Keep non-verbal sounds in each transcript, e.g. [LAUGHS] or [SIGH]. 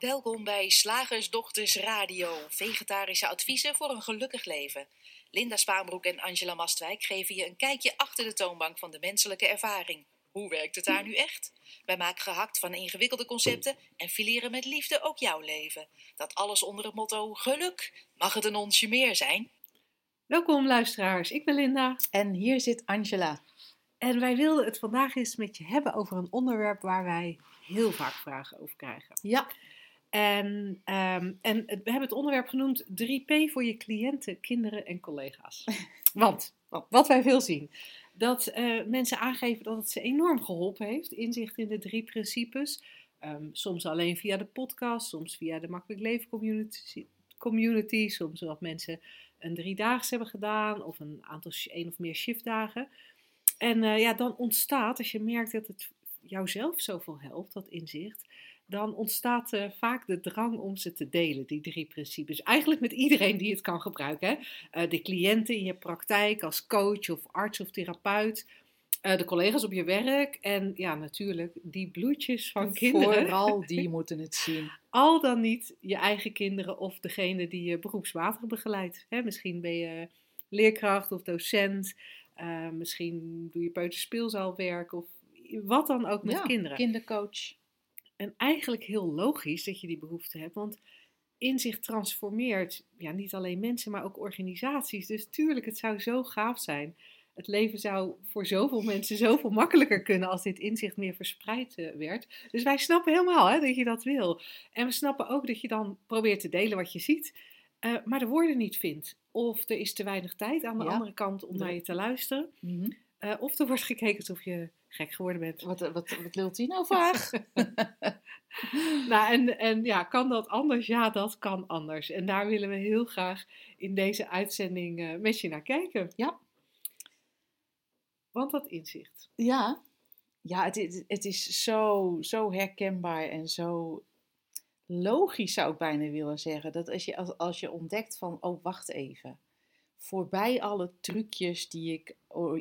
Welkom bij Slagersdochters Radio, vegetarische adviezen voor een gelukkig leven. Linda Spaanbroek en Angela Mastwijk geven je een kijkje achter de toonbank van de menselijke ervaring. Hoe werkt het daar nu echt? Wij maken gehakt van ingewikkelde concepten en fileren met liefde ook jouw leven. Dat alles onder het motto geluk. Mag het een onsje meer zijn? Welkom luisteraars, ik ben Linda. En hier zit Angela. En wij wilden het vandaag eens met je hebben over een onderwerp waar wij heel vaak vragen over krijgen. Ja. En, ehm, en we hebben het onderwerp genoemd 3P voor je cliënten, kinderen en collega's. [LAUGHS] Want wat wij veel zien, dat eh, mensen aangeven dat het ze enorm geholpen heeft, inzicht in de drie principes. Ehm, soms alleen via de podcast, soms via de Makkelijk Leven community, community soms dat mensen een driedaags hebben gedaan of een aantal één of meer shiftdagen. En eh, ja, dan ontstaat, als je merkt dat het jouzelf zoveel helpt, dat inzicht, dan ontstaat vaak de drang om ze te delen, die drie principes. Eigenlijk met iedereen die het kan gebruiken. Hè? Eh, de cliënten in je praktijk als coach of arts of therapeut. eh, de collega's op je werk. En ja, natuurlijk die bloedjes van kinderen. Vooral [LAUGHS] die moeten het zien. Al dan niet je eigen kinderen of degene die je beroepsmatig begeleidt. Hè, misschien ben je leerkracht of docent. eh, misschien doe je peuterspeelzaalwerk of wat dan ook met Ja, kinderen. Kindercoach. En eigenlijk heel logisch dat je die behoefte hebt, want inzicht transformeert ja, niet alleen mensen, maar ook organisaties. Dus tuurlijk, het zou zo gaaf zijn. Het leven zou voor zoveel mensen zoveel makkelijker kunnen als dit inzicht meer verspreid eh, werd. Dus wij snappen helemaal hè, dat je dat wil. En we snappen ook dat je dan probeert te delen wat je ziet, eh, maar de woorden niet vindt. Of er is te weinig tijd aan de Ja. andere kant om Ja. naar je te luisteren. Mhm. Eh, of er wordt gekeken alsof je gek geworden bent. Wat, wat, wat lult hij nou vaag? [LAUGHS] Nou, en, en ja, kan dat anders? Ja, dat kan anders. En daar willen we heel graag in deze uitzending eh, met je naar kijken. Ja. Want dat inzicht. ja, ja het, is- het is zo, zo herkenbaar en zo logisch zou ik bijna willen zeggen. Dat als je, als, als je ontdekt van, oh wacht even. Voorbij alle trucjes die ik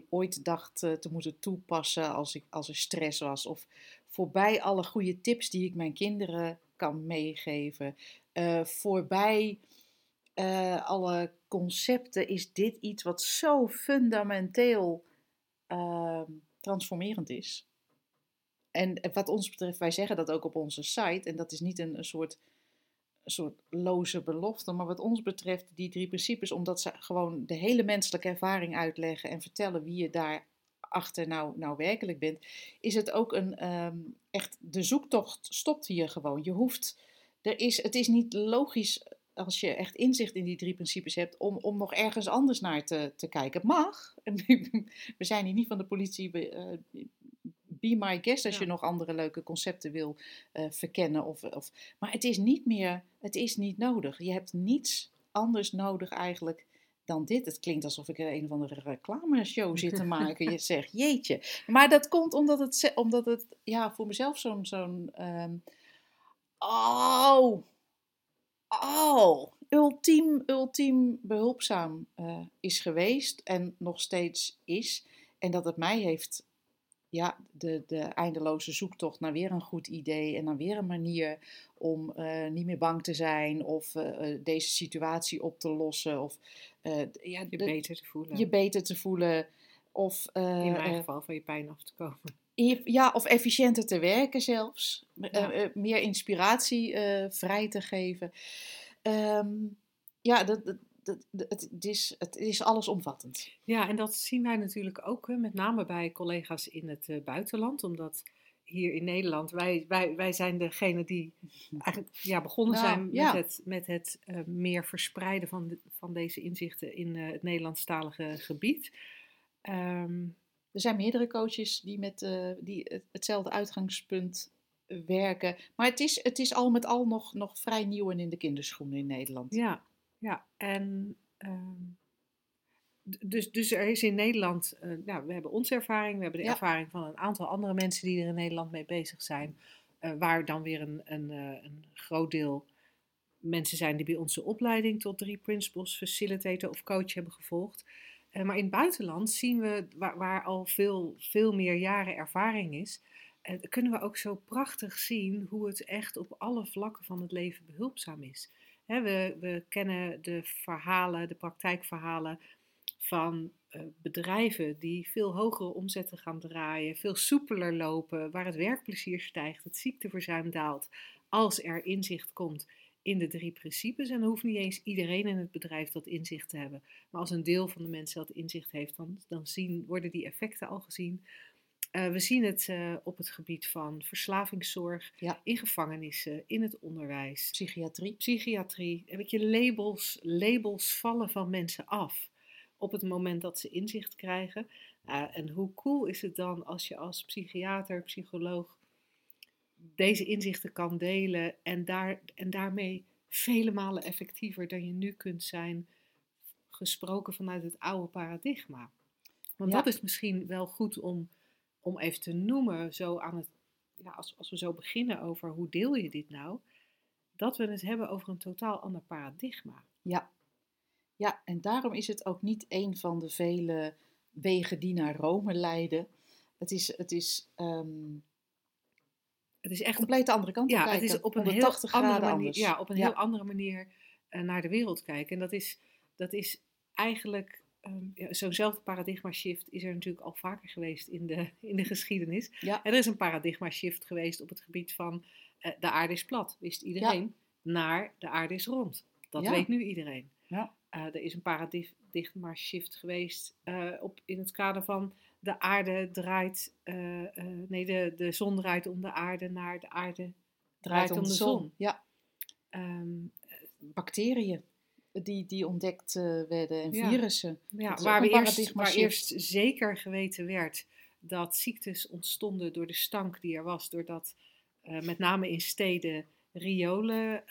ooit dacht eh, te moeten toepassen als, ik, als er stress was. Of voorbij alle goede tips die ik mijn kinderen kan meegeven. eh, voorbij eh, alle concepten is dit iets wat zo fundamenteel ehm, transformerend is. En wat ons betreft, wij zeggen dat ook op onze site. En dat is niet een, een soort, soort loze belofte. Maar wat ons betreft, die drie principes, omdat ze gewoon de hele menselijke ervaring uitleggen en vertellen wie je daar achter nou, nou werkelijk bent, is het ook een ehm, echt de zoektocht stopt hier gewoon. Je hoeft, er is, het is niet logisch als je echt inzicht in die drie principes hebt om, om nog ergens anders naar te, te kijken. Mag. [LAUGHS] We zijn hier niet van de politie. eh, Be my guest als Ja. je nog andere leuke concepten wil eh, verkennen. Of, of, maar het is niet meer, het is niet nodig. Je hebt niets anders nodig eigenlijk dan dit. Het klinkt alsof ik een of andere reclameshow zit te [LAUGHS] maken. Je zegt, jeetje. Maar dat komt omdat het, omdat het ja, voor mezelf zo'n, zo'n ehm, oh, oh, ultiem, ultiem behulpzaam eh, is geweest en nog steeds is. En dat het mij heeft, ja, de, de eindeloze zoektocht naar weer een goed idee en naar weer een manier om eh, niet meer bang te zijn of eh, eh, deze situatie op te lossen of ja, Je de- beter te voelen. je beter te voelen of in mijn geval van je pijn af te komen. je- Ja, of efficiënter te werken zelfs. Ja. meer inspiratie vrij te geven. Ehm, ja, dat, dat, dat, dat- het, is, het is allesomvattend. Ja, en dat zien wij natuurlijk ook, met name bij collega's in het eh, buitenland. Omdat hier in Nederland, wij, wij, wij zijn degene die eigenlijk ja, begonnen Nou, zijn met ja. het, met het eh, meer verspreiden van, de- van deze inzichten in eh, het Nederlandstalige gebied. Ehm, Er zijn meerdere coaches die met die het- hetzelfde uitgangspunt werken. Maar het is, het is al met al nog, nog vrij nieuw en in de kinderschoenen in Nederland. Ja, ja. En ehm, dus, dus er is in Nederland, eh, nou, we hebben onze ervaring, we hebben de Ja. ervaring van een aantal andere mensen die er in Nederland mee bezig zijn, eh, waar dan weer een, een, eh, een groot deel mensen zijn die bij onze opleiding tot drie principles facilitator of coach hebben gevolgd. Maar in het buitenland zien we, waar, waar al veel, veel meer jaren ervaring is, kunnen we ook zo prachtig zien hoe het echt op alle vlakken van het leven behulpzaam is. We, we kennen de verhalen, de praktijkverhalen van eh, bedrijven die veel hogere omzetten gaan draaien, veel soepeler lopen, waar het werkplezier stijgt, het ziekteverzuim daalt, als er inzicht komt in de drie principes. En dan hoeft niet eens iedereen in het bedrijf dat inzicht te hebben. Maar als een deel van de mensen dat inzicht heeft, dan, dan zien, worden die effecten al gezien. Uh, we zien het uh, op het gebied van verslavingszorg, Ja. in gevangenissen, in het onderwijs, Psychiatrie. psychiatrie. Heb ik je labels, labels vallen van mensen af op het moment dat ze inzicht krijgen. Uh, en hoe cool is het dan als je als psychiater, psycholoog deze inzichten kan delen en, daar, en daarmee vele malen effectiever dan je nu kunt zijn, gesproken vanuit het oude paradigma. Want Ja. dat is misschien wel goed om, om even te noemen, zo aan het, ja, als, als we zo beginnen over hoe deel je dit nou, dat we het hebben over een totaal ander paradigma. Ja. ja, en daarom is het ook niet een van de vele wegen die naar Rome leiden. Het is, het is ehm, Het is echt compleet de andere kant ja, kijken. het is op een heel 180 andere manier, anders. ja, op een Ja. heel andere manier eh, naar de wereld kijken. En dat is, dat is eigenlijk ehm, ja, zo'nzelfde paradigma shift is er natuurlijk al vaker geweest in de, [LAUGHS] in de geschiedenis. Ja. En er is een paradigma shift geweest op het gebied van eh, de aarde is plat, wist iedereen, naar de aarde is rond. Dat weet nu iedereen. Ja. Eh, er is een paradigma shift geweest eh, op, in het kader van de aarde draait, nee, de, de zon draait om de aarde naar de aarde draait om de zon. Ja, Ehm, bacteriën die, die ontdekt eh, werden en Ja. virussen. ja, waar, we eerst, waar eerst zeker geweten werd dat ziektes ontstonden door de stank die er was, doordat eh, met name in steden riolen,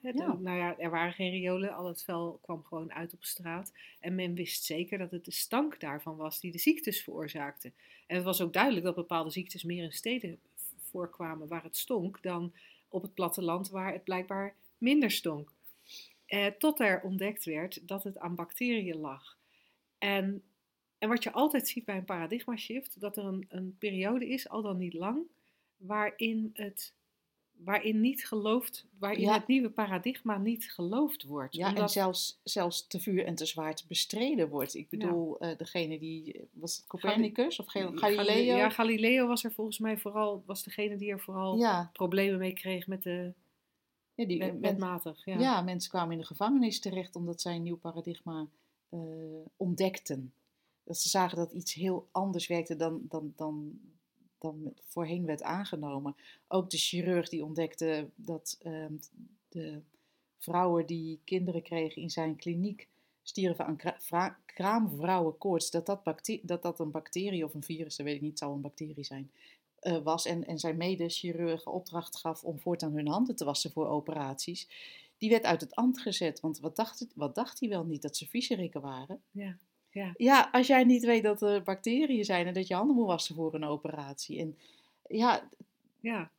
de- Ja. nou ja, er waren geen riolen, al het vuil kwam gewoon uit op straat. En men wist zeker dat het de stank daarvan was die de ziektes veroorzaakte. En het was ook duidelijk dat bepaalde ziektes meer in steden voorkwamen waar het stonk dan op het platteland waar het blijkbaar minder stonk. Eh, tot er ontdekt werd dat het aan bacteriën lag. En, en wat je altijd ziet bij een paradigma shift, dat er een, een periode is, al dan niet lang, waarin het waarin niet geloofd, waarin Ja. het nieuwe paradigma niet geloofd wordt. Ja, en zelfs, zelfs te vuur en te zwaard bestreden wordt. Ik bedoel, eh, degene die, was het Copernicus of Gal- Gali- Galileo? Ja, Galileo was er volgens mij vooral, was degene die er vooral ja, problemen mee kreeg met de ja, die, met, men- wetmatig. Ja. ja. mensen kwamen in de gevangenis terecht omdat zij een nieuw paradigma eh, ontdekten. Dat ze zagen dat iets heel anders werkte dan, dan, dan, dan voorheen werd aangenomen. Ook de chirurg die ontdekte dat ehm, de vrouwen die kinderen kregen in zijn kliniek stierven aan kra- kraamvrouwenkoorts, dat dat, dat dat een bacterie of een virus, dat weet ik niet, het zal een bacterie zijn, eh, was. En, en zijn medechirurgen opdracht gaf om voortaan hun handen te wassen voor operaties. Die werd uit het ambt gezet, want wat dacht, het, wat dacht hij wel niet, dat ze viezerikken waren? Ja. Ja. Ja, als jij niet weet dat er bacteriën zijn en dat je handen moet wassen voor een operatie. En ja, Ja,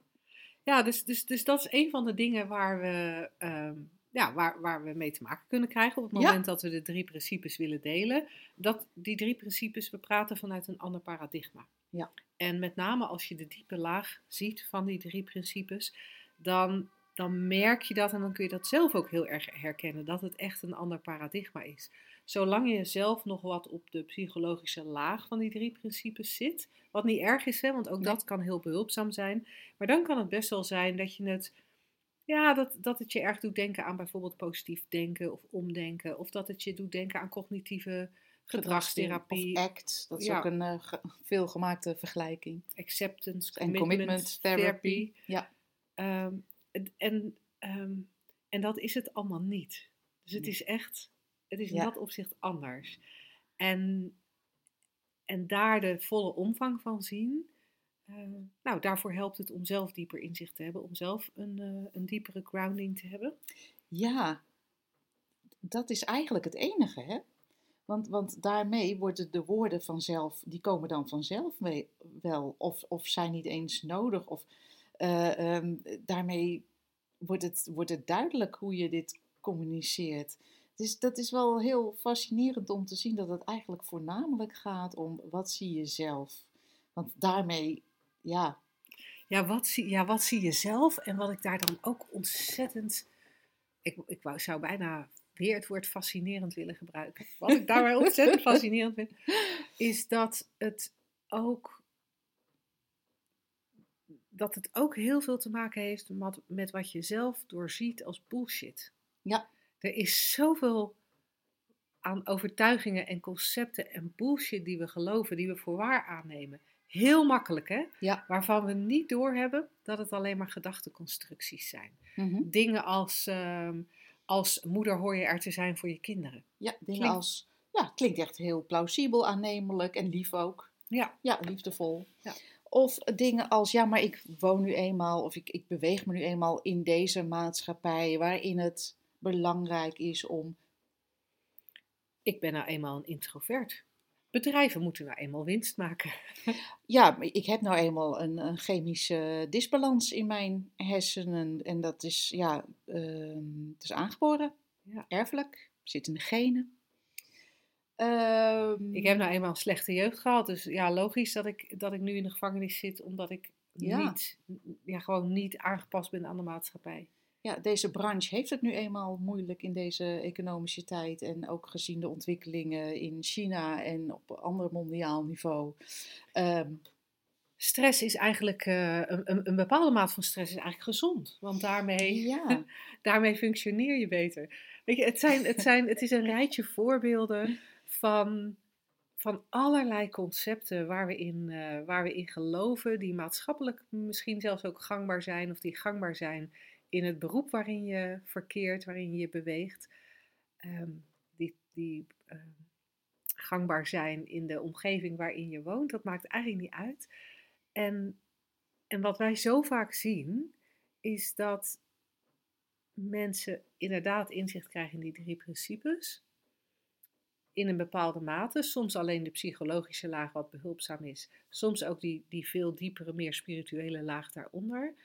ja dus, dus, dus dat is een van de dingen waar we, ehm, ja, waar, waar we mee te maken kunnen krijgen op het Ja. moment dat we de drie principes willen delen. Dat die drie principes, we praten vanuit een ander paradigma. Ja. En met name als je de diepe laag ziet van die drie principes, dan, dan merk je dat en dan kun je dat zelf ook heel erg herkennen, dat het echt een ander paradigma is. Zolang je zelf nog wat op de psychologische laag van die drie principes zit, wat niet erg is, hè, want ook Nee. dat kan heel behulpzaam zijn. Maar dan kan het best wel zijn dat je het, ja, dat, dat het je erg doet denken aan bijvoorbeeld positief denken of omdenken. Of dat het je doet denken aan cognitieve gedragstherapie, Of ACT, dat is Ja. ook een eh, ge- veelgemaakte vergelijking. acceptance, En commitment, commitment therapy. therapy. Ja. Ehm, en, ehm, en dat is het allemaal niet. Dus het is echt, het is in Ja. dat opzicht anders. En, en daar de volle omvang van zien, eh, nou, daarvoor helpt het om zelf dieper inzicht te hebben, om zelf een, eh, een diepere grounding te hebben. Ja, dat is eigenlijk het enige, hè? Want, want daarmee worden de woorden vanzelf, die komen dan vanzelf mee, wel, of, of zijn niet eens nodig. Of eh, ehm, daarmee wordt het, wordt het duidelijk hoe je dit communiceert. Dus dat is wel heel fascinerend om te zien dat het eigenlijk voornamelijk gaat om wat zie je zelf. Want daarmee, ja, Ja wat, zie, ja, wat zie je zelf? En wat ik daar dan ook ontzettend. Ik, ik wou, zou bijna weer het woord fascinerend willen gebruiken. Wat ik daarbij [LAUGHS] ontzettend fascinerend vind, is dat het ook. Dat het ook heel veel te maken heeft met, met wat je zelf doorziet als bullshit. Ja. Er is zoveel aan overtuigingen en concepten en bullshit die we geloven, die we voor waar aannemen. Heel makkelijk, hè? Ja. Waarvan we niet doorhebben dat het alleen maar gedachteconstructies zijn. Mhm. Dingen als, ehm, als moeder hoor je er te zijn voor je kinderen. Ja, dingen Klinkt- als, ja, klinkt echt heel plausibel, aannemelijk en lief ook. Ja. Ja, liefdevol. Ja. Of dingen als, ja, maar ik woon nu eenmaal, of ik, ik beweeg me nu eenmaal in deze maatschappij waarin het belangrijk is om. Ik ben nou eenmaal een introvert. Bedrijven moeten nou eenmaal winst maken. [LAUGHS] Ja, ik heb nou eenmaal een, een chemische disbalans in mijn hersenen. En dat is, ja, ehm, het is aangeboren, Ja. erfelijk, zit in de genen. Ehm, Ik heb nou eenmaal een slechte jeugd gehad. Dus ja, logisch dat ik, dat ik nu in de gevangenis zit, omdat ik Ja. niet, ja, gewoon niet aangepast ben aan de maatschappij. Ja, deze branche heeft het nu eenmaal moeilijk in deze economische tijd. En ook gezien de ontwikkelingen in China en op ander mondiaal niveau. Ehm, Stress is eigenlijk, eh, een, een, bepaalde maat van stress is eigenlijk gezond. Want daarmee, ja, [LAUGHS] daarmee functioneer je beter. Weet je, het, zijn, het, zijn, het is een rijtje voorbeelden van, van allerlei concepten waar we, in, eh, waar we in geloven, die maatschappelijk misschien zelfs ook gangbaar zijn, of die gangbaar zijn in het beroep waarin je verkeert, waarin je beweegt, Ehm, die, die ehm, gangbaar zijn in de omgeving waarin je woont. Dat maakt eigenlijk niet uit. En, en wat wij zo vaak zien, is dat mensen inderdaad inzicht krijgen in die drie principes. In een bepaalde mate. Soms alleen de psychologische laag wat behulpzaam is. Soms ook die, die veel diepere, meer spirituele laag daaronder.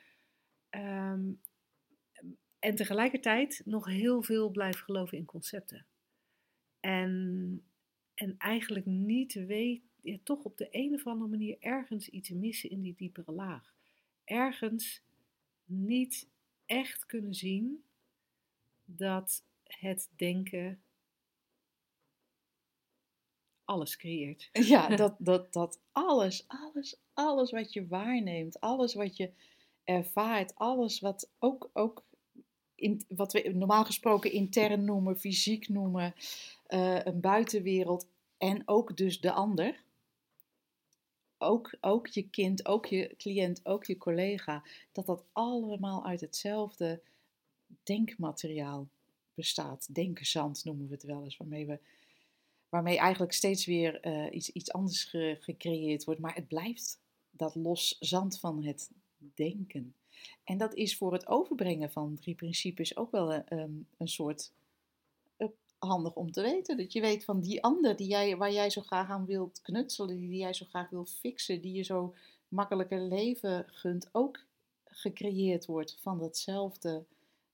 Ehm, en tegelijkertijd nog heel veel blijven geloven in concepten. En, en eigenlijk niet weet, ja, toch op de een of andere manier ergens iets missen in die diepere laag. Ergens niet echt kunnen zien dat het denken alles creëert. [LAUGHS] ja [LAUGHS] dat, dat, dat alles, alles, alles wat je waarneemt, alles wat je ervaart, alles wat ook, ook in, wat we normaal gesproken intern noemen, fysiek noemen, eh, een buitenwereld en ook dus de ander. Ook, ook je kind, ook je cliënt, ook je collega, dat dat allemaal uit hetzelfde denkmateriaal bestaat. Denkenzand noemen we het wel eens, waarmee, we, waarmee eigenlijk steeds weer eh, iets, iets anders ge- gecreëerd wordt. Maar het blijft dat los zand van het denken. En dat is voor het overbrengen van drie principes ook wel een, ehm, een soort eh, handig om te weten. Dat je weet van die ander die jij, waar jij zo graag aan wilt knutselen, die jij zo graag wilt fixen, die je zo makkelijker leven gunt, ook gecreëerd wordt van datzelfde,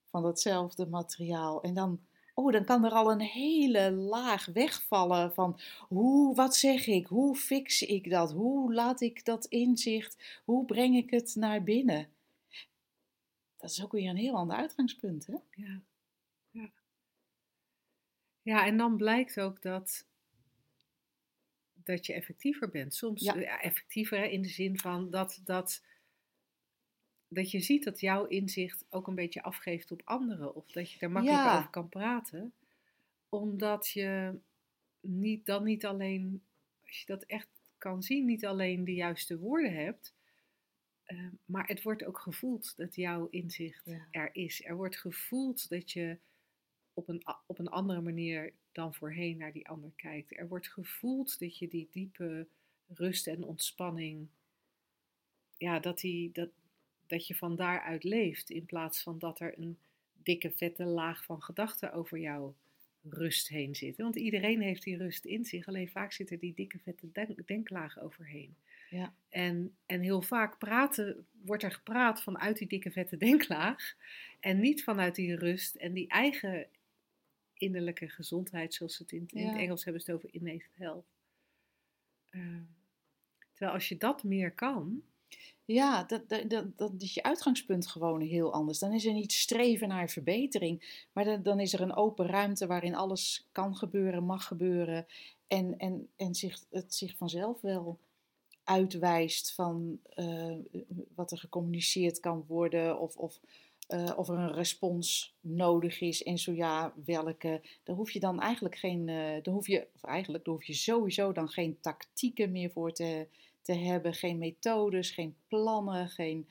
van datzelfde materiaal. En dan, oh, dan kan er al een hele laag wegvallen van hoe, wat zeg ik, hoe fix ik dat, hoe laat ik dat inzicht, hoe breng ik het naar binnen. Dat is ook weer een heel ander uitgangspunt, hè? Ja. Ja. ja, en dan blijkt ook dat, dat je effectiever bent. Soms Ja. ja, effectiever hè, in de zin van dat, dat, dat je ziet dat jouw inzicht ook een beetje afgeeft op anderen. Of dat je er makkelijker Ja. over kan praten. Omdat je niet, dan niet alleen, als je dat echt kan zien, niet alleen de juiste woorden hebt. Eh, maar het wordt ook gevoeld dat jouw inzicht Ja. er is. Er wordt gevoeld dat je op een, op een andere manier dan voorheen naar die ander kijkt. Er wordt gevoeld dat je die diepe rust en ontspanning, ja, dat, die, dat, dat je van daaruit leeft. In plaats van dat er een dikke vette laag van gedachten over jouw rust heen zit. Want iedereen heeft die rust in zich, alleen vaak zit er die dikke vette denk- denklaag overheen. Ja. En, en heel vaak praten, wordt er gepraat vanuit die dikke vette [LAUGHS] denklaag. En niet vanuit die rust en die eigen innerlijke gezondheid, zoals ze het in, in het. Engels hebben, ze het over innate health. Ehm, terwijl als je dat meer kan, Ja, dat, dat, dat, dat is je uitgangspunt gewoon heel anders. Dan is er niet streven naar verbetering, maar dan, dan is er een open ruimte waarin alles kan gebeuren, mag gebeuren. En, en, en zich, het zich vanzelf wel uitwijst van eh, wat er gecommuniceerd kan worden of, of, eh, of er een respons nodig is en zo ja, welke. Daar hoef je dan eigenlijk geen, uh, daar hoef je, of eigenlijk, daar hoef je sowieso dan geen tactieken meer voor te, te hebben, geen methodes, geen plannen, geen...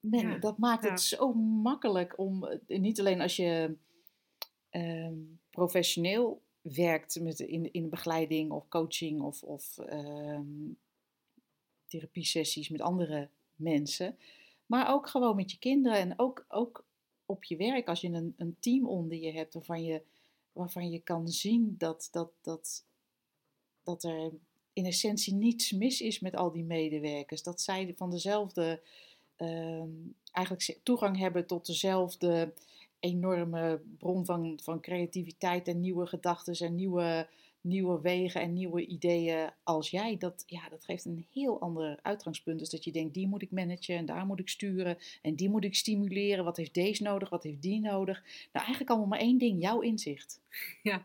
Men, Ja, dat maakt ja. het zo makkelijk om, eh, niet alleen als je ehm, professioneel werkt met, in, in begeleiding of coaching of, of ehm, therapiesessies met andere mensen, maar ook gewoon met je kinderen en ook, ook op je werk als je een, een team onder je hebt waarvan je, waarvan je kan zien dat, dat, dat, dat er in essentie niets mis is met al die medewerkers. Dat zij van dezelfde, ehm, eigenlijk toegang hebben tot dezelfde enorme bron van, van creativiteit en nieuwe gedachten en nieuwe, nieuwe wegen en nieuwe ideeën als jij. Dat, ja, dat geeft een heel ander uitgangspunt. Dus dat je denkt, die moet ik managen en daar moet ik sturen en die moet ik stimuleren. Wat heeft deze nodig, wat heeft die nodig? Nou, eigenlijk allemaal maar één ding, jouw inzicht. [LAUGHS]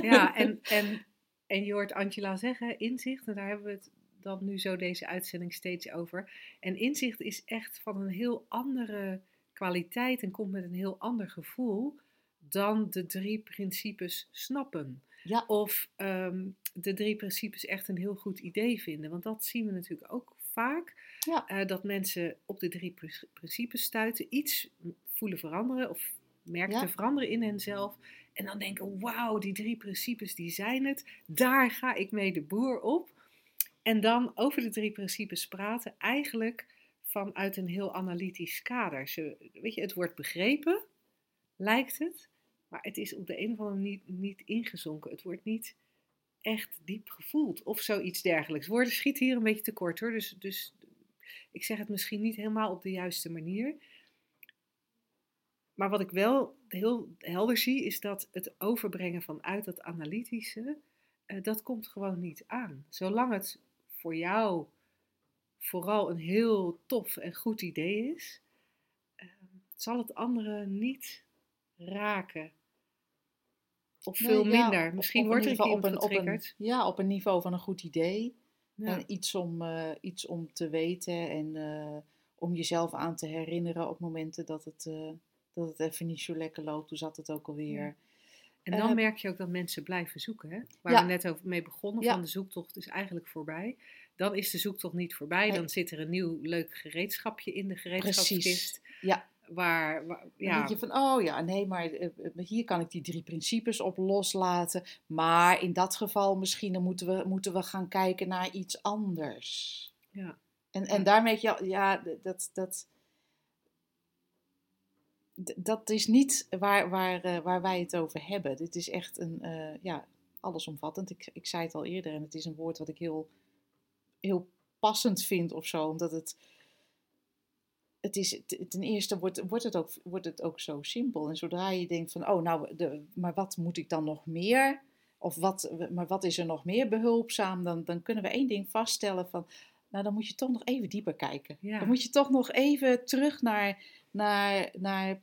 Ja, [LAUGHS] en, en, en je hoort Angela zeggen, inzicht, en daar hebben we het dan nu zo deze uitzending steeds over. En inzicht is echt van een heel andere kwaliteit en komt met een heel ander gevoel dan de drie principes snappen. Ja. Of ehm, de drie principes echt een heel goed idee vinden. Want dat zien we natuurlijk ook vaak. Ja. eh, dat mensen op de drie pr- principes stuiten, iets voelen veranderen of merken Ja. te veranderen in henzelf. En dan denken, wauw, die drie principes, die zijn het. Daar ga ik mee de boer op. En dan over de drie principes praten, eigenlijk vanuit een heel analytisch kader. Ze, weet je, het wordt begrepen, lijkt het. Maar het is op de een of andere manier niet, niet ingezonken. Het wordt niet echt diep gevoeld of zoiets dergelijks. Woorden schieten hier een beetje tekort hoor. Dus, dus ik zeg het misschien niet helemaal op de juiste manier. Maar wat ik wel heel helder zie, is dat het overbrengen vanuit dat analytische, eh, dat komt gewoon niet aan. Zolang het voor jou vooral een heel tof en goed idee is, eh, zal het anderen niet raken. Of veel ja, minder. Misschien wordt er op een, op een. Ja, op een niveau van een goed idee. Ja. En iets om, eh, iets om te weten en eh, om jezelf aan te herinneren op momenten dat het, eh, dat het even niet zo lekker loopt. Hoe zat het ook alweer? Ja. En dan Eh, merk je ook dat mensen blijven zoeken. Hè? Waar we net over mee begonnen, van de zoektocht is eigenlijk voorbij. Dan is de zoektocht niet voorbij. Dan zit er een nieuw leuk gereedschapje in de gereedschapskist. Precies. Ja. Waar, waar- Dan ja, denk je van, oh ja, nee, maar eh, eh, hier kan ik die drie principes op loslaten. Maar in dat geval misschien dan moeten we, moeten we gaan kijken naar iets anders. ja. En, Ja. en daarmee, ja, ja dat, dat, dat is niet waar, waar, eh, waar wij het over hebben. Dit is echt een, eh, ja, allesomvattend. Ik, ik zei het al eerder en het is een woord wat ik heel, heel passend vind of zo. Omdat het, het is, ten eerste wordt, wordt, het ook, wordt het ook zo simpel. En zodra je denkt van, oh nou, de, maar wat moet ik dan nog meer? Of wat, maar wat is er nog meer behulpzaam? Dan, dan kunnen we één ding vaststellen van, nou dan moet je toch nog even dieper kijken. Ja. Dan moet je toch nog even terug naar, naar, naar,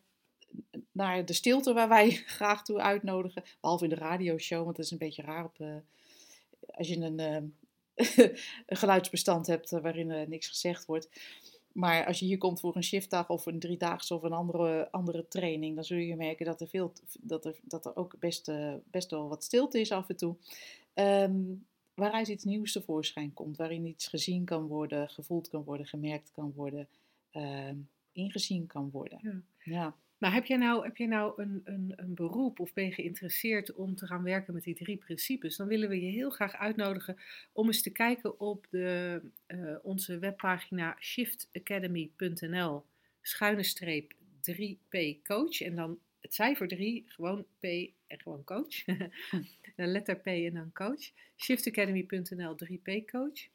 naar de stilte waar wij [LAUGHS] graag toe uitnodigen. Behalve in de radioshow, want dat is een beetje raar op, eh, als je een, eh, [LAUGHS] een geluidsbestand hebt eh, waarin er niks gezegd wordt. Maar als je hier komt voor een shiftdag of een driedaagse of een andere, andere training, dan zul je merken dat er, veel, dat er, dat er ook best, eh, best wel wat stilte is af en toe. Ehm, waaruit iets nieuws tevoorschijn komt, waarin iets gezien kan worden, gevoeld kan worden, gemerkt kan worden, ehm, ingezien kan worden. Ja. Ja. Maar heb jij nou, heb jij nou een, een, een beroep of ben je geïnteresseerd om te gaan werken met die drie principes? Dan willen we je heel graag uitnodigen om eens te kijken op de, eh, onze webpagina shiftacademy.nl schuine streep 3p coach. En dan het cijfer 3, gewoon P en gewoon coach. [LAUGHS] de letter P en dan coach. shiftacademy.nl 3p coach.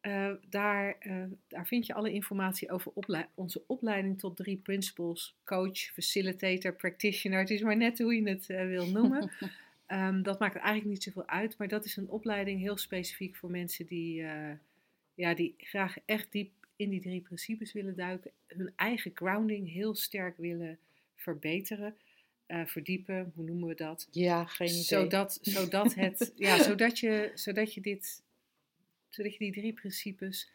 Eh, daar, eh, daar vind je alle informatie over onze opleiding tot drie principles: coach, facilitator, practitioner. Het is maar net hoe je het eh, wil noemen. [LAUGHS] Ehm, dat maakt eigenlijk niet zoveel uit, maar dat is een opleiding heel specifiek voor mensen die, eh, ja, die graag echt diep in die drie principes willen duiken, hun eigen grounding heel sterk willen verbeteren, eh, verdiepen, hoe noemen we dat? Ja, geen idee. Zodat, zodat, het, ja, zodat, je, zodat je dit, zodat je die drie principes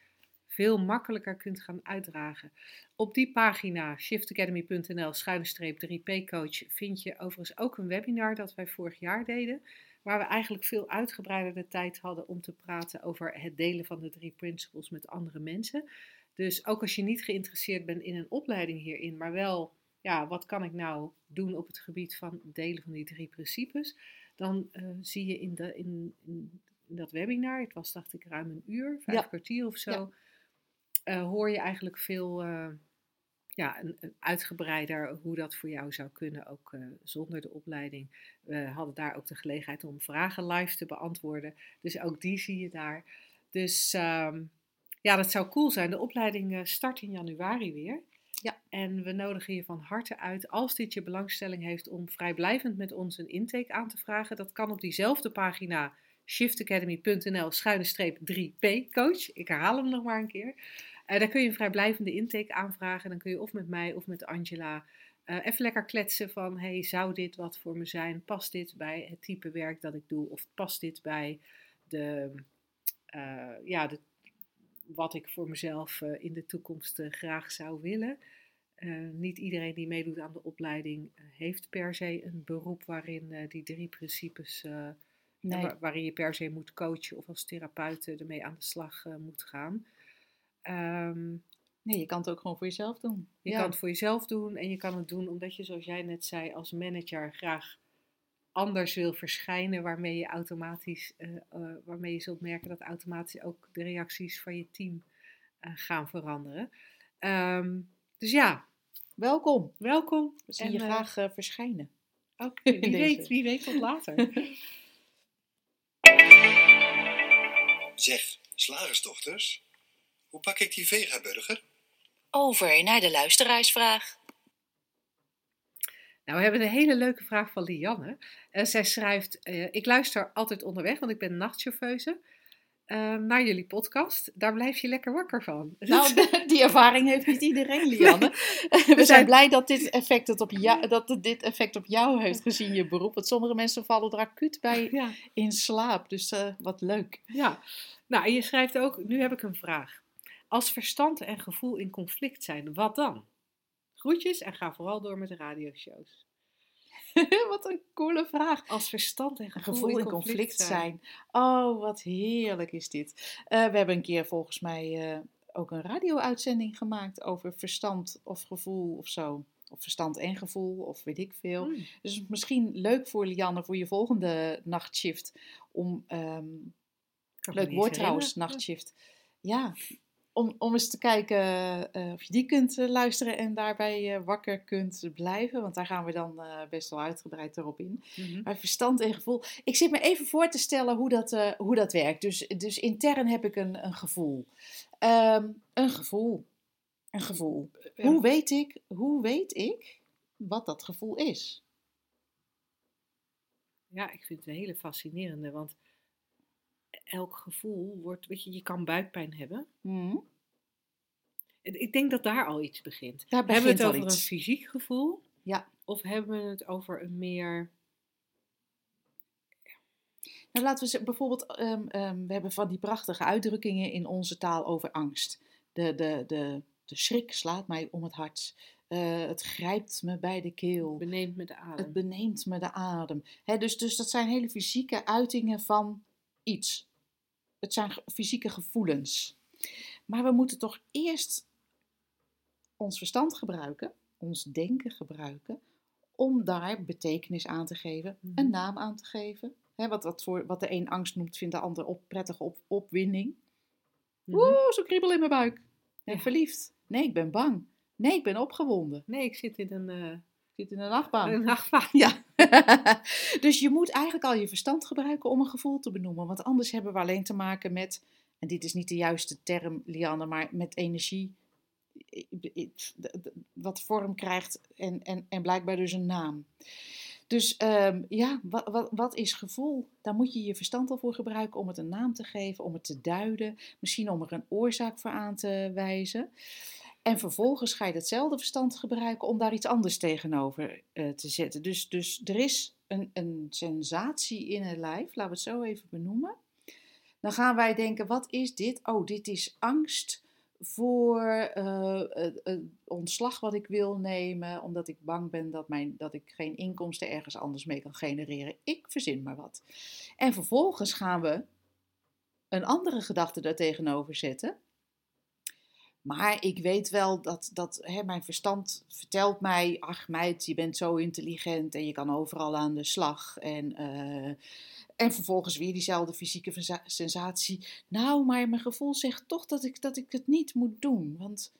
veel makkelijker kunt gaan uitdragen. Op die pagina shiftacademy.nl schuine 3P coach vind je overigens ook een webinar dat wij vorig jaar deden. Waar we eigenlijk veel uitgebreider de tijd hadden om te praten over het delen van de drie principles met andere mensen. Dus ook als je niet geïnteresseerd bent in een opleiding hierin, maar wel, ja, wat kan ik nou doen op het gebied van delen van die drie principes? Dan uh, zie je in, de, in, in, dat webinar, het was dacht ik ruim een uur, vijf ja. kwartier of zo, ja uh, hoor je eigenlijk veel uh, ja, een, een, uitgebreider hoe dat voor jou zou kunnen, ook uh, zonder de opleiding. We hadden daar ook de gelegenheid om vragen live te beantwoorden. Dus ook die zie je daar. Dus um, ja, dat zou cool zijn. De opleiding start in januari weer. Ja. En we nodigen je van harte uit, als dit je belangstelling heeft, om vrijblijvend met ons een intake aan te vragen. Dat kan op diezelfde pagina shiftacademy.nl schuine 3p coach. Ik herhaal hem nog maar een keer. Uh, daar kun je een vrijblijvende intake aanvragen. Dan kun je of met mij of met Angela uh, even lekker kletsen van... hey, zou dit wat voor me zijn? Past dit bij het type werk dat ik doe? Of past dit bij de, uh, ja, de, wat ik voor mezelf in de toekomst graag zou willen? niet iedereen die meedoet aan de opleiding heeft per se een beroep waarin die drie principes... Nee. waarin je per se moet coachen of als therapeut ermee aan de slag moet gaan. Um, nee, je kan het ook gewoon voor jezelf doen. Je kan het voor jezelf doen en je kan het doen omdat je, zoals jij net zei, als manager graag anders wil verschijnen, waarmee je automatisch, uh, uh, waarmee je zult merken dat automatisch ook de reacties van je team gaan veranderen. Um, dus ja. Welkom. Welkom. We zien je graag verschijnen. Oké, [LAUGHS] okay, wie, weet, wie weet tot later. [LAUGHS] zeg, slagersdochters, hoe pak ik die vegaburger? Over naar de luisteraarsvraag. Nou, we hebben een hele leuke vraag van Lianne. Uh, zij schrijft: uh, Ik luister altijd onderweg, want ik ben nachtchauffeuse. Uh, naar jullie podcast. Daar blijf je lekker wakker van. [LAUGHS] Nou, die ervaring heeft niet iedereen, Lianne. [LAUGHS] We zijn blij dat dit, effect het op jou, dat dit effect op jou heeft gezien, je beroep. Want sommige mensen vallen er acuut bij ja. in slaap. Dus wat leuk. Ja, nou, en je schrijft ook: Nu heb ik een vraag. Als verstand en gevoel in conflict zijn, wat dan? Groetjes en ga vooral door met de radioshows. [LAUGHS] wat een coole vraag. Als verstand en gevoel, in, conflict, zijn. Oh, wat heerlijk is dit. Uh, we hebben een keer volgens mij uh, ook een radio-uitzending gemaakt over verstand of gevoel of zo. Of verstand en gevoel, of weet ik veel. Mm. Dus misschien leuk voor Lianne voor je volgende nachtshift. Om, um, leuk woord trouwens, nachtshift. Ja, om, om eens te kijken uh, of je die kunt uh, luisteren en daarbij uh, wakker kunt blijven. Want daar gaan we dan best wel uitgebreid erop in. Mm -hmm. Maar verstand en gevoel. Ik zit me even voor te stellen hoe dat, hoe dat werkt. Dus, dus intern heb ik een, een gevoel. Um, een gevoel. Een gevoel. Hoe weet, ik, hoe weet ik wat dat gevoel is? Ja, ik vind het een hele fascinerende. Want elk gevoel wordt, weet je, je kan buikpijn hebben. Mm. Ik denk dat daar al iets begint. Daar hebben we het over iets. een fysiek gevoel? Ja. Of hebben we het over een meer. Nou, laten we bijvoorbeeld, um, um, we hebben van die prachtige uitdrukkingen in onze taal over angst. De, de, de, de schrik slaat mij om het hart. Uh, het grijpt me bij de keel. Het beneemt me de adem. Het beneemt me de adem. He, dus, dus dat zijn hele fysieke uitingen van iets. Het zijn fysieke gevoelens. Maar we moeten toch eerst ons verstand gebruiken, ons denken gebruiken, om daar betekenis aan te geven, een mhm. naam aan te geven. wat, wat, voor, wat de een angst noemt, vindt de ander op, prettige op, opwinding. Mm Oeh, zo kriebel in mijn buik. Ja. Verliefd. Nee, ik ben bang. Nee, ik ben opgewonden. Nee, ik zit in een, uh, zit in een nachtbaan. Een nachtbaan. Ja. [LAUGHS] dus je moet eigenlijk al je verstand gebruiken om een gevoel te benoemen. Want anders hebben we alleen te maken met, en dit is niet de juiste term, Lianne, maar met energie wat vorm krijgt en, en, en blijkbaar dus een naam. Dus ehm, ja, wat, wat, wat is gevoel? Daar moet je je verstand al voor gebruiken om het een naam te geven, om het te duiden, misschien om er een oorzaak voor aan te wijzen. En vervolgens ga je hetzelfde verstand gebruiken om daar iets anders tegenover eh, te zetten. Dus, dus er is een, een sensatie in het lijf, laten we het zo even benoemen. Dan gaan wij denken, wat is dit? Oh, dit is angst voor het ontslag wat ik wil nemen, omdat ik bang ben dat, mijn, dat ik geen inkomsten ergens anders mee kan genereren. Ik verzin maar wat. En vervolgens gaan we een andere gedachte daar tegenover zetten. Maar ik weet wel dat, dat hè, mijn verstand vertelt mij, ach meid, je bent zo intelligent en je kan overal aan de slag. En, uh, en vervolgens weer diezelfde fysieke sensatie. Nou, maar mijn gevoel zegt toch dat ik, dat ik het niet moet doen. Want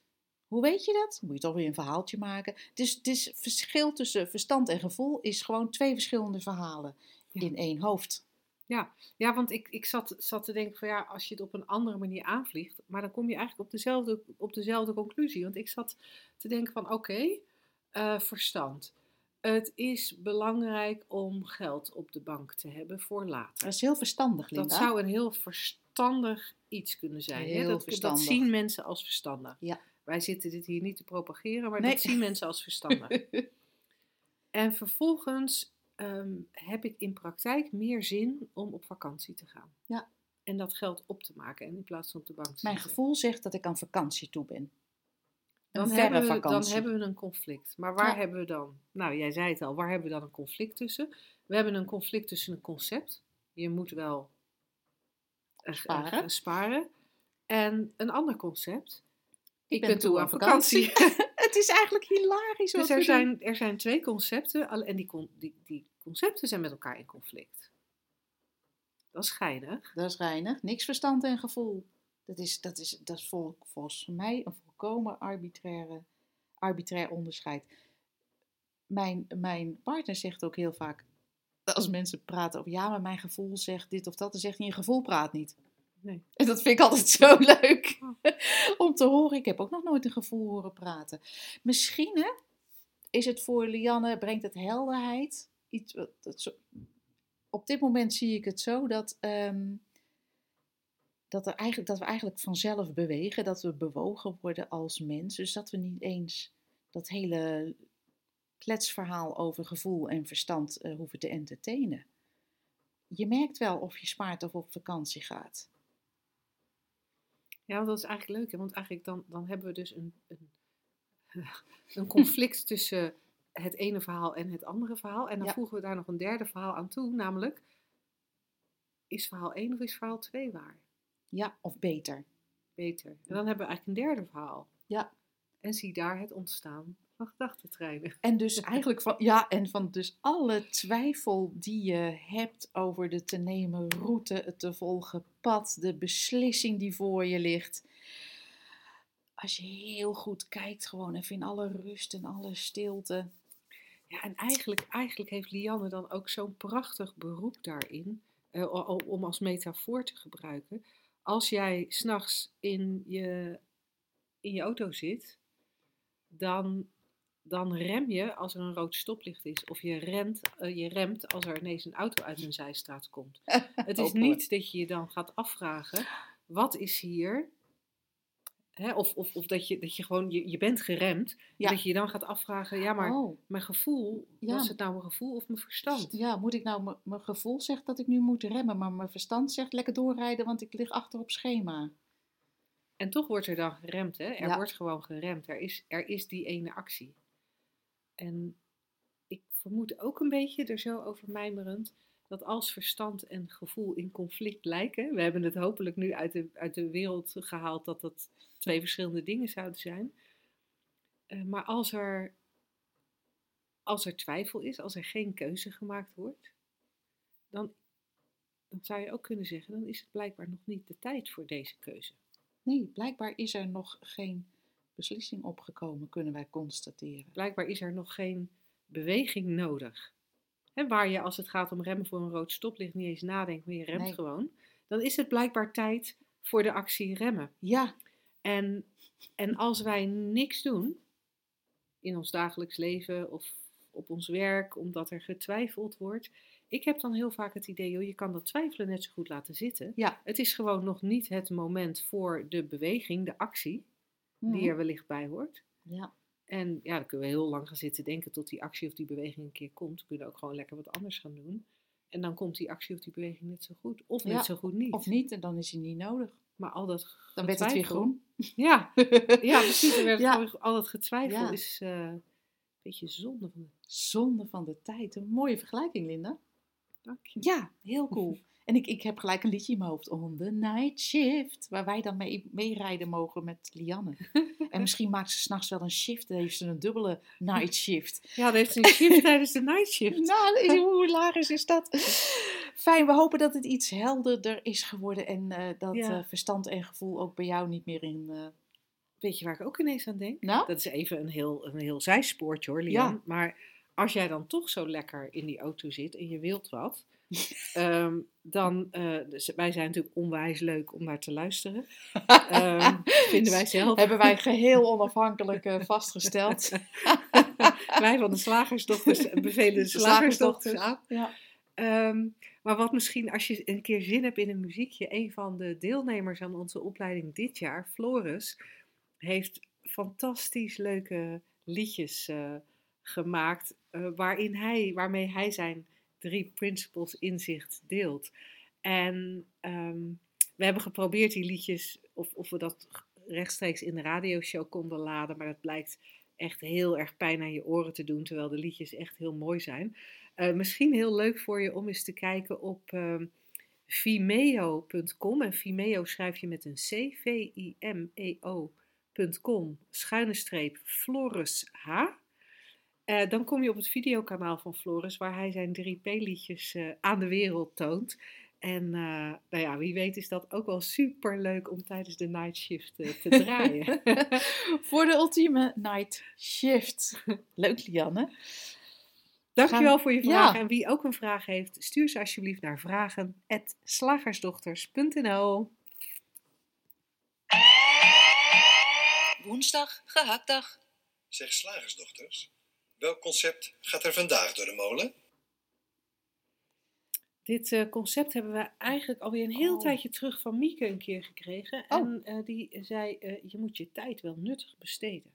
hoe weet je dat? Moet je toch weer een verhaaltje maken. Dus het verschil tussen verstand en gevoel is gewoon twee verschillende verhalen in één hoofd. Ja, ja want ik, ik zat, zat te denken van ja, als je het op een andere manier aanvliegt, maar dan kom je eigenlijk op dezelfde, op dezelfde conclusie. Want ik zat te denken van oké, uh, verstand. Het is belangrijk om geld op de bank te hebben voor later. Dat is heel verstandig, Linda. Dat zou een heel verstandig iets kunnen zijn. Heel hè? Dat, dat, zien mensen als verstandig. Ja. Wij zitten dit hier niet te propageren, maar dat zien mensen als verstandig. [LAUGHS] en vervolgens um, heb ik in praktijk meer zin om op vakantie te gaan. Ja. En dat geld op te maken en in plaats van op de bank te Mijn gevoel zegt dat ik aan vakantie toe ben. Dan hebben, we, dan hebben we een conflict. Maar waar hebben we dan? Nou, jij zei het al, waar hebben we dan een conflict tussen? We hebben een conflict tussen een concept. Je moet wel sparen. sparen. En een ander concept. Ik, ben, toe aan vakantie. [LAUGHS] het is eigenlijk hilarisch. Dus er zijn, er zijn twee concepten en die, die, die concepten zijn met elkaar in conflict. Dat is geinig. Dat is geinig. Niks verstand en gevoel. Dat is, dat is, dat is vol, volgens mij een volkomen arbitraire, arbitrair onderscheid. Mijn, mijn partner zegt ook heel vaak, als mensen praten over ja, maar mijn gevoel zegt dit of dat, dan zegt hij: je gevoel praat niet. Nee. En [LAUGHS] dat vind ik altijd zo [LAUGHS] leuk oh. om te horen. Ik heb ook nog nooit een gevoel horen praten. Misschien hè, is het voor Lianne, brengt het helderheid. Iets, dat zo, op dit moment zie ik het zo dat, um, dat, er eigenlijk, dat we eigenlijk vanzelf bewegen. Dat we bewogen worden als mens. Dus dat we niet eens dat hele kletsverhaal over gevoel en verstand uh, hoeven te entertainen. Je merkt wel of je spaart of op vakantie gaat. Ja, dat is eigenlijk leuk, hè? want eigenlijk dan, dan hebben we dus een, een, [LAUGHS] een conflict tussen het ene verhaal en het andere verhaal. En dan voegen we daar nog een derde verhaal aan toe, namelijk, is verhaal 1 of is verhaal 2 waar? Ja, of beter. Beter. En dan hebben we eigenlijk een derde verhaal. Ja. En zie daar het ontstaan gedachtentreinen. En dus eigenlijk van, ja, en van dus alle twijfel die je hebt over de te nemen route, het te volgen pad, de beslissing die voor je ligt. Als je heel goed kijkt gewoon even in alle rust en alle stilte. Ja, en eigenlijk, eigenlijk heeft Lianne dan ook zo'n prachtig beroep daarin, uh, om als metafoor te gebruiken. Als jij s'nachts in je, in je auto zit, dan dan rem je als er een rood stoplicht is. Of je, rent, uh, je remt als er ineens een auto uit een zijstraat komt. [LAUGHS] Het is niet dat je je dan gaat afvragen, wat is hier? Hè, of, of, of dat, je, dat je gewoon, je, je bent geremd. Ja. Dat je je dan gaat afvragen, ja maar oh. mijn gevoel, ja. was het nou mijn gevoel of mijn verstand? Ja, moet ik nou, mijn gevoel zegt dat ik nu moet remmen. Maar mijn verstand zegt lekker doorrijden, want ik lig achter op schema. En toch wordt er dan geremd, hè? Er wordt gewoon geremd. Er is, er is die ene actie. En ik vermoed ook een beetje er zo over mijmerend dat als verstand en gevoel in conflict lijken, we hebben het hopelijk nu uit de, uit de wereld gehaald dat dat twee verschillende dingen zouden zijn. Uh, maar als er, als er twijfel is, als er geen keuze gemaakt wordt, dan, dan zou je ook kunnen zeggen, dan is het blijkbaar nog niet de tijd voor deze keuze. Nee, blijkbaar is er nog geen beslissing opgekomen, kunnen wij constateren. Blijkbaar is er nog geen beweging nodig. He, waar je als het gaat om remmen voor een rood stoplicht niet eens nadenkt, maar je remt gewoon. Dan is het blijkbaar tijd voor de actie remmen. Ja. En, en als wij niks doen in ons dagelijks leven of, op ons werk, omdat er getwijfeld wordt. Ik heb dan heel vaak het idee, joh, je kan dat twijfelen net zo goed laten zitten. Ja. Het is gewoon nog niet het moment voor de beweging, de actie, die er wellicht bij hoort. Mhm. Ja. En ja, dan kunnen we heel lang gaan zitten denken tot die actie of die beweging een keer komt. We kunnen ook gewoon lekker wat anders gaan doen. En dan komt die actie of die beweging net zo goed. Of net Ja, zo goed niet. Of niet, en dan is hij niet nodig. Maar al dat Dan werd het weer getwijfel- groen. Ja, [LAUGHS] ja precies. Er werd Ja. al dat getwijfel Ja. is eh, een beetje zonde van de Zonde van de tijd. Een mooie vergelijking, Linda. Dank je. Ja, heel cool. [LAUGHS] En ik, ik heb gelijk een liedje in mijn hoofd. On the night shift. Waar wij dan mee, meerijden mogen met Lianne. En [LAUGHS] misschien maakt ze s'nachts wel een shift. Dan heeft ze een dubbele night shift. [LAUGHS] Ja, dan heeft ze een shift tijdens de night shift. [LAUGHS] Nou, hoe hilarisch is dat? Fijn, we hopen dat het iets helderder is geworden. En eh, dat Ja. eh, verstand en gevoel ook bij jou niet meer in... eh, Weet je waar ik ook ineens aan denk? Nou? Dat is even een heel, een heel zijspoortje hoor, Lian. Ja. Maar als jij dan toch zo lekker in die auto zit en je wilt wat, [LAUGHS] ehm, dan, eh, dus wij zijn natuurlijk onwijs leuk om naar te luisteren. [LAUGHS] Ehm, vinden wij zelf. hebben wij [LAUGHS] geheel onafhankelijk eh, vastgesteld. wij van de slagersdochters bevelen de slagersdochters aan. Ja. Ehm, maar wat misschien, als je een keer zin hebt in een muziekje, een van de deelnemers aan onze opleiding dit jaar, Floris, heeft fantastisch leuke liedjes eh, gemaakt, eh, waarin hij, waarmee hij zijn drie principles inzicht deelt. En ehm, we hebben geprobeerd die liedjes, of, of we dat rechtstreeks in de radioshow konden laden, maar dat blijkt echt heel erg pijn aan je oren te doen, terwijl de liedjes echt heel mooi zijn. Eh, misschien heel leuk voor je om eens te kijken op ehm, vimeo.com. En Vimeo schrijf je met een C, V-I-M-E-O.com, schuine streep, Floris H. Eh, dan kom je op het videokanaal van Floris, waar hij zijn 3P-liedjes eh, aan de wereld toont. En eh, nou ja, wie weet is dat ook wel super leuk om tijdens de night shift te draaien. [LAUGHS] [LAUGHS] Voor de ultieme night shift. Leuk, Lianne. Dankjewel voor je Ja. vragen. En wie ook een vraag heeft, stuur ze alsjeblieft naar vragen.slagersdochters.nl Woensdag, gehaktdag. Zeg slagersdochters, welk concept gaat er vandaag door de molen? Dit eh, concept hebben we eigenlijk alweer een heel Oh. tijdje terug van Mieke een keer gekregen. Oh. En eh, die zei, eh, je moet je tijd wel nuttig besteden.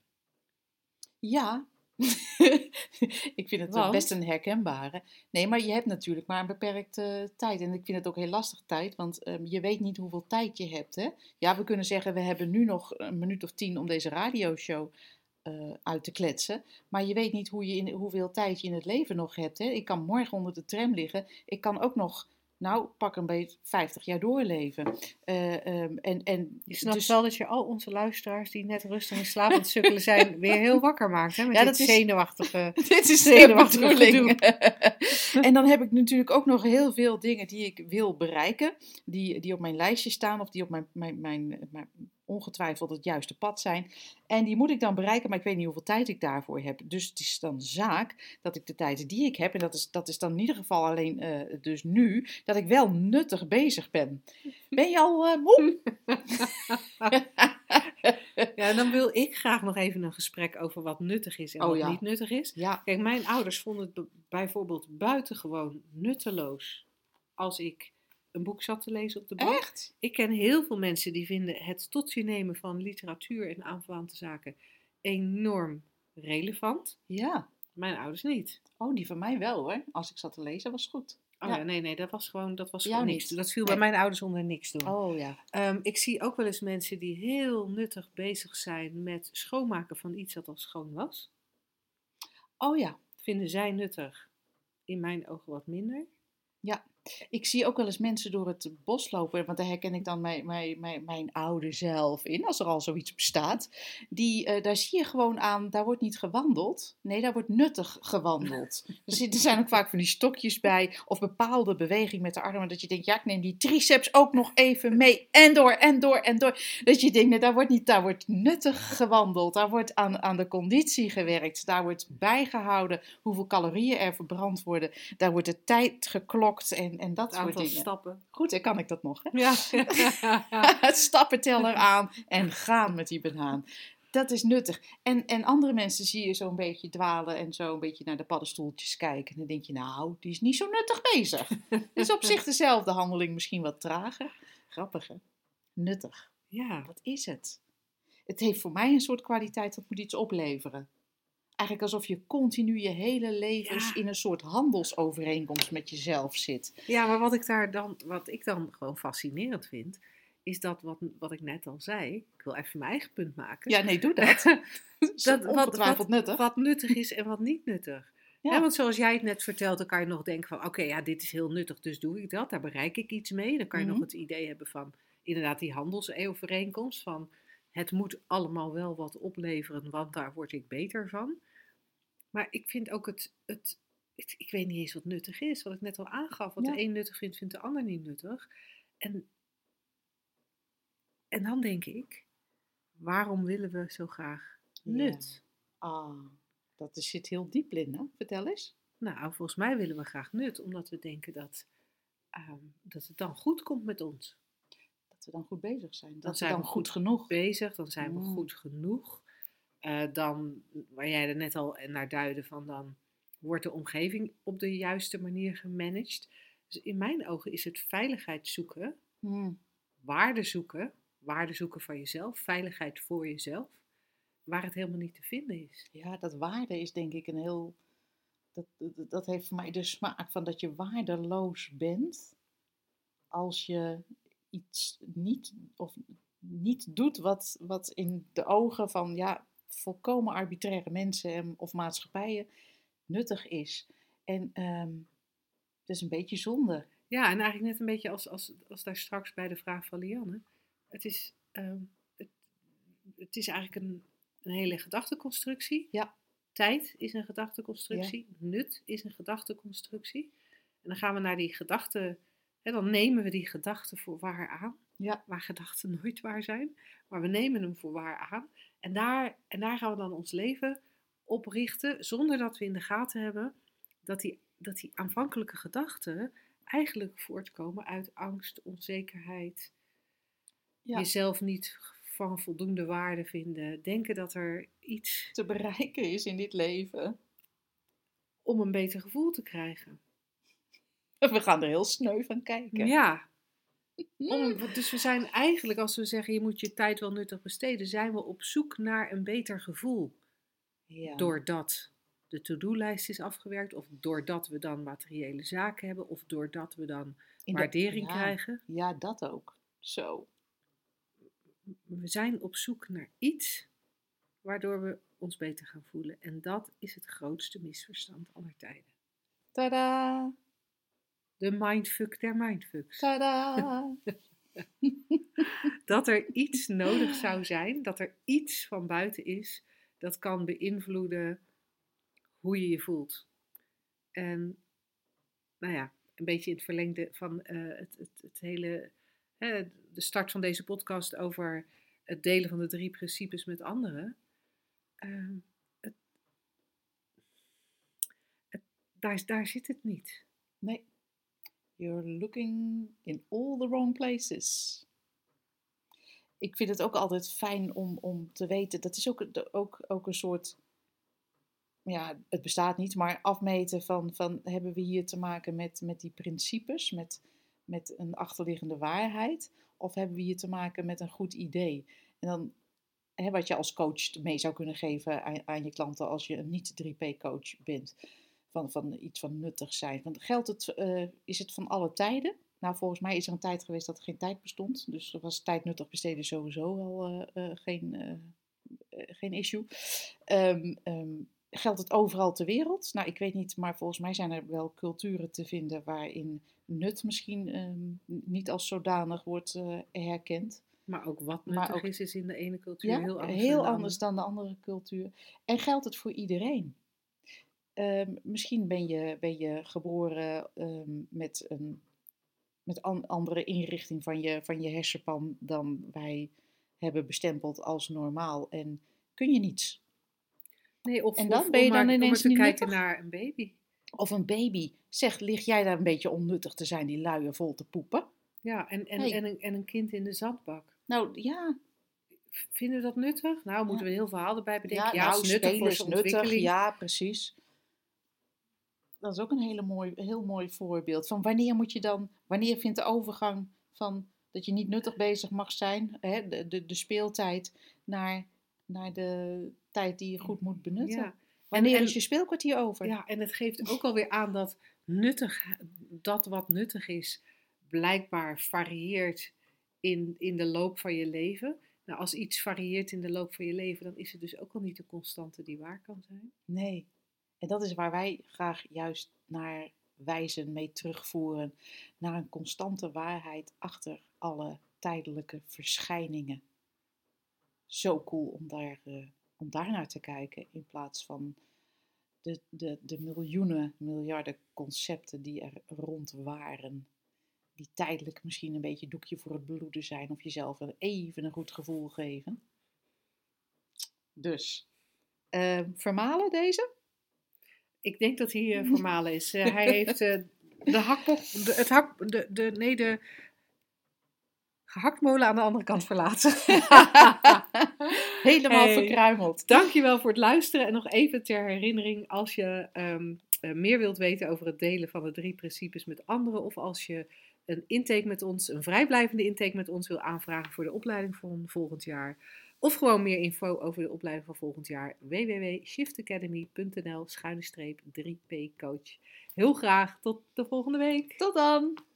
Ja. [LAUGHS] ik vind het Want? best een herkenbare. Nee, maar je hebt natuurlijk maar een beperkte tijd. En ik vind het ook heel lastig tijd, want ehm, je weet niet hoeveel tijd je hebt. Hè? Ja, we kunnen zeggen, we hebben nu nog een minuut of tien om deze radioshow eh uit te kletsen. Maar je weet niet hoe je in, hoeveel tijd je in het leven nog hebt. Hè? Ik kan morgen onder de tram liggen. Ik kan ook nog, nou, pak een beetje 50 jaar doorleven. Eh, ehm, en, en Je snapt dus- wel dat je al onze luisteraars die net rustig in slaap aan het sukkelen zijn, [LAUGHS] weer heel wakker maakt. Hè? Met Ja, dit dat is- zenuwachtige... [LAUGHS] Dit is zenuwachtige [LAUGHS] en dan heb ik natuurlijk ook nog heel veel dingen die ik wil bereiken. Die, die op mijn lijstje staan of die op mijn, mijn, mijn, mijn ongetwijfeld het juiste pad zijn. En die moet ik dan bereiken, maar ik weet niet hoeveel tijd ik daarvoor heb. Dus het is dan zaak dat ik de tijd die ik heb, en dat is, dat is dan in ieder geval alleen eh, dus nu, dat ik wel nuttig bezig ben. [LAUGHS] Ben je al eh, moe? [LAUGHS] Ja, dan wil ik graag nog even een gesprek over wat nuttig is en Oh, wat ja. niet nuttig is. Ja, Kijk, mijn ouders vonden het bijvoorbeeld buitengewoon nutteloos als ik een boek zat te lezen op de bank. echt? Ik ken heel veel mensen die vinden het tot je nemen van literatuur en aanverwante zaken enorm relevant. Ja. Mijn ouders niet. Oh, die van mij wel hoor. Als ik zat te lezen, was goed. Oh Ja. ja, nee, nee, dat was gewoon, dat was gewoon niks. niet. Dat viel Nee. bij mijn ouders onder niks doen. Oh ja. Ehm, ik zie ook wel eens mensen die heel nuttig bezig zijn met schoonmaken van iets dat al schoon was. Oh ja. Vinden zij nuttig? In mijn ogen wat minder. Ik zie ook wel eens mensen door het bos lopen, want daar herken ik dan mijn, mijn, mijn, mijn oude zelf in, als er al zoiets bestaat. Die, eh, daar zie je gewoon aan, daar wordt niet gewandeld. Nee, daar wordt nuttig gewandeld. er, zijn ook vaak van die stokjes bij, of bepaalde beweging met de armen, dat je denkt, ja, ik neem die triceps ook nog even mee. En door, en door, en door. Dat je denkt, nee, daar wordt niet, daar wordt nuttig gewandeld. Daar wordt aan, aan de conditie gewerkt. Daar wordt bijgehouden hoeveel calorieën er verbrand worden. Daar wordt de tijd geklokt en, en dat soort aantal dingen. stappen. Goed, dan kan ik dat nog. Hè? Ja. [LAUGHS] Het stappenteller aan en gaan met die banaan. Dat is nuttig. En, en andere mensen zie je zo'n beetje dwalen en zo een beetje naar de paddenstoeltjes kijken. En dan denk je, nou, die is niet zo nuttig bezig. [LAUGHS] dus op zich dezelfde handeling, misschien wat trager. Grappig, hè? Nuttig. Ja, Wat is het? Het heeft voor mij een soort kwaliteit dat moet iets opleveren. Eigenlijk alsof je continu je hele levens Ja. in een soort handelsovereenkomst met jezelf zit. ja maar wat ik daar dan, wat ik dan gewoon fascinerend vind, is dat wat, wat ik net al zei. Ik wil even mijn eigen punt maken. Ja, nee, doe dat. [LAUGHS] dat dat, wat, wat, nuttig. wat nuttig is en wat niet nuttig. Ja. Want zoals jij het net vertelt, dan kan je nog denken van, oké, ja, dit is heel nuttig, dus doe ik dat. Daar bereik ik iets mee. Dan kan je Mhm. nog het idee hebben van, inderdaad, die handelsovereenkomst van, het moet allemaal wel wat opleveren, want daar word ik beter van. Maar ik vind ook het, het ik, ik weet niet eens wat nuttig is, wat ik net al aangaf. Wat Ja. de een nuttig vindt, vindt de ander niet nuttig. En, en dan denk ik, waarom willen we zo graag Ja. nut? Ah, dat is- zit heel diep, Linda. Vertel eens. Nou, volgens mij willen we graag nut, omdat we denken dat, ehm, dat het dan goed komt met ons. Dat we dan goed bezig zijn. Dat we zijn dan we goed goed genoeg. Bezig, dan zijn we Mm. goed genoeg. Eh, dan, waar jij er net al naar duidde van, dan wordt de omgeving op de juiste manier gemanaged. Dus in mijn ogen is het veiligheid zoeken, Hmm. waarde zoeken, waarde zoeken van jezelf, veiligheid voor jezelf, waar het helemaal niet te vinden is. Ja, dat waarde is denk ik een heel. Dat, dat, dat heeft voor mij de smaak van dat je waardeloos bent als je iets niet of niet doet wat, wat in de ogen van ja, volkomen arbitraire mensen en, of maatschappijen nuttig is. En ehm het is een beetje zonde. Ja, en eigenlijk net een beetje als, als, als daar straks bij de vraag van Lianne. Het is, ehm, het, het is eigenlijk een, een hele gedachteconstructie. Ja. Tijd is een gedachteconstructie. Nut is een gedachteconstructie. En dan gaan we naar die gedachten. Hè, dan nemen we die gedachten voor waar aan. Ja. Waar gedachten nooit waar zijn. Maar we nemen hem voor waar aan. En daar, en daar gaan we dan ons leven op richten. Zonder dat we in de gaten hebben dat die, dat die aanvankelijke gedachten eigenlijk voortkomen uit angst, onzekerheid, Ja. jezelf niet van voldoende waarde vinden, denken dat er iets Te bereiken is in dit leven. om een beter gevoel te krijgen. [LAUGHS] We gaan er heel sneu van kijken. Ja. Om, dus we zijn eigenlijk, als we zeggen je moet je tijd wel nuttig besteden, zijn we op zoek naar een beter gevoel. Ja. Doordat de to-do-lijst is afgewerkt, of doordat we dan materiële zaken hebben, of doordat we dan In de- waardering ja, krijgen. Ja, dat ook. Zo. we zijn op zoek naar iets waardoor we ons beter gaan voelen. En dat is het grootste misverstand aller tijden. Tada! De mindfuck der mindfucks. Tada! [LAUGHS] Dat er iets nodig zou zijn, dat er iets van buiten is dat kan beïnvloeden hoe je je voelt. En nou ja, een beetje in het verlengde van eh, het, het, het hele, hè, de start van deze podcast over het delen van de drie principes met anderen. Ehm, het- daar, daar zit het niet. Nee. You're looking in all the wrong places. Ik vind het ook altijd fijn om, om te weten. Dat is ook, ook, ook een soort. Ja, het bestaat niet, maar afmeten van, van hebben we hier te maken met, met die principes, met, met een achterliggende waarheid, of hebben we hier te maken met een goed idee? En dan, wat je als coach mee zou kunnen geven aan, aan je klanten als je een niet-3P-coach bent van, van iets van nuttig zijn. Want geldt het, eh, is het van alle tijden? Nou, volgens mij is er een tijd geweest dat er geen tijd bestond. Dus er was tijd nuttig besteden sowieso al eh, eh, geen, geen issue. Ehm, ehm, geldt het overal ter wereld? Nou, ik weet niet, maar volgens mij zijn er wel culturen te vinden waarin nut misschien ehm, niet als zodanig wordt herkend. Maar ook wat nuttig ook- is, is in de ene cultuur Ja, heel anders. heel dan anders dan de andere cultuur. En geldt het voor iedereen? Ehm, misschien ben je, ben je geboren ehm, met een met an- andere inrichting van je, van je hersenpan dan wij hebben bestempeld als normaal. En kun je niets. Nee, of, En dan of ben je dan maar ineens te niet kijken nuttig? naar een baby. Of een baby. Zeg, lig jij daar een beetje onnuttig te zijn, die luien vol te poepen? Ja, en, en, Hey. en, een, en een kind in de zandbak. Nou ja, Vinden we dat nuttig? Nou, moeten we een heel verhaal erbij bedenken. Ja, nou, is nuttig voor nuttig. Ja, precies. Dat is ook een hele mooi, heel mooi voorbeeld. Van wanneer moet je dan, wanneer vindt de overgang van dat je niet nuttig bezig mag zijn, hè, de, de, de speeltijd, naar, naar de tijd die je goed moet benutten? Ja. Wanneer en- is je speelkwartier over? Ja, en het geeft ook alweer aan dat nuttig, dat wat nuttig is, blijkbaar varieert in, in de loop van je leven. Nou, als iets varieert in de loop van je leven, dan is het dus ook al niet de constante die waar kan zijn. Nee. En dat is waar wij graag juist naar wijzen, mee terugvoeren. Naar een constante waarheid achter alle tijdelijke verschijningen. Zo cool om daar, eh, om daar naar te kijken in plaats van de, de, de miljoenen, miljarden concepten die er rond waren. Die tijdelijk misschien een beetje doekje voor het bloeden zijn of jezelf even een goed gevoel geven. Dus, eh, vermalen deze? Ik denk dat hij eh [LAUGHS] formale is. Eh, hij heeft eh, de hakbok, de, het hak, de, de, nee, de gehaktmolen aan de andere kant verlaten. [LAUGHS] Helemaal Hey. verkruimeld. Dankjewel voor het luisteren. En nog even ter herinnering, als je ehm, eh, meer wilt weten over het delen van de drie principes met anderen, of als je een intake met ons, een vrijblijvende intake met ons wil aanvragen voor de opleiding van volgend jaar, of gewoon meer info over de opleiding van volgend jaar, www.shiftacademy.nl 3p coach. Heel graag tot de volgende week. Tot dan!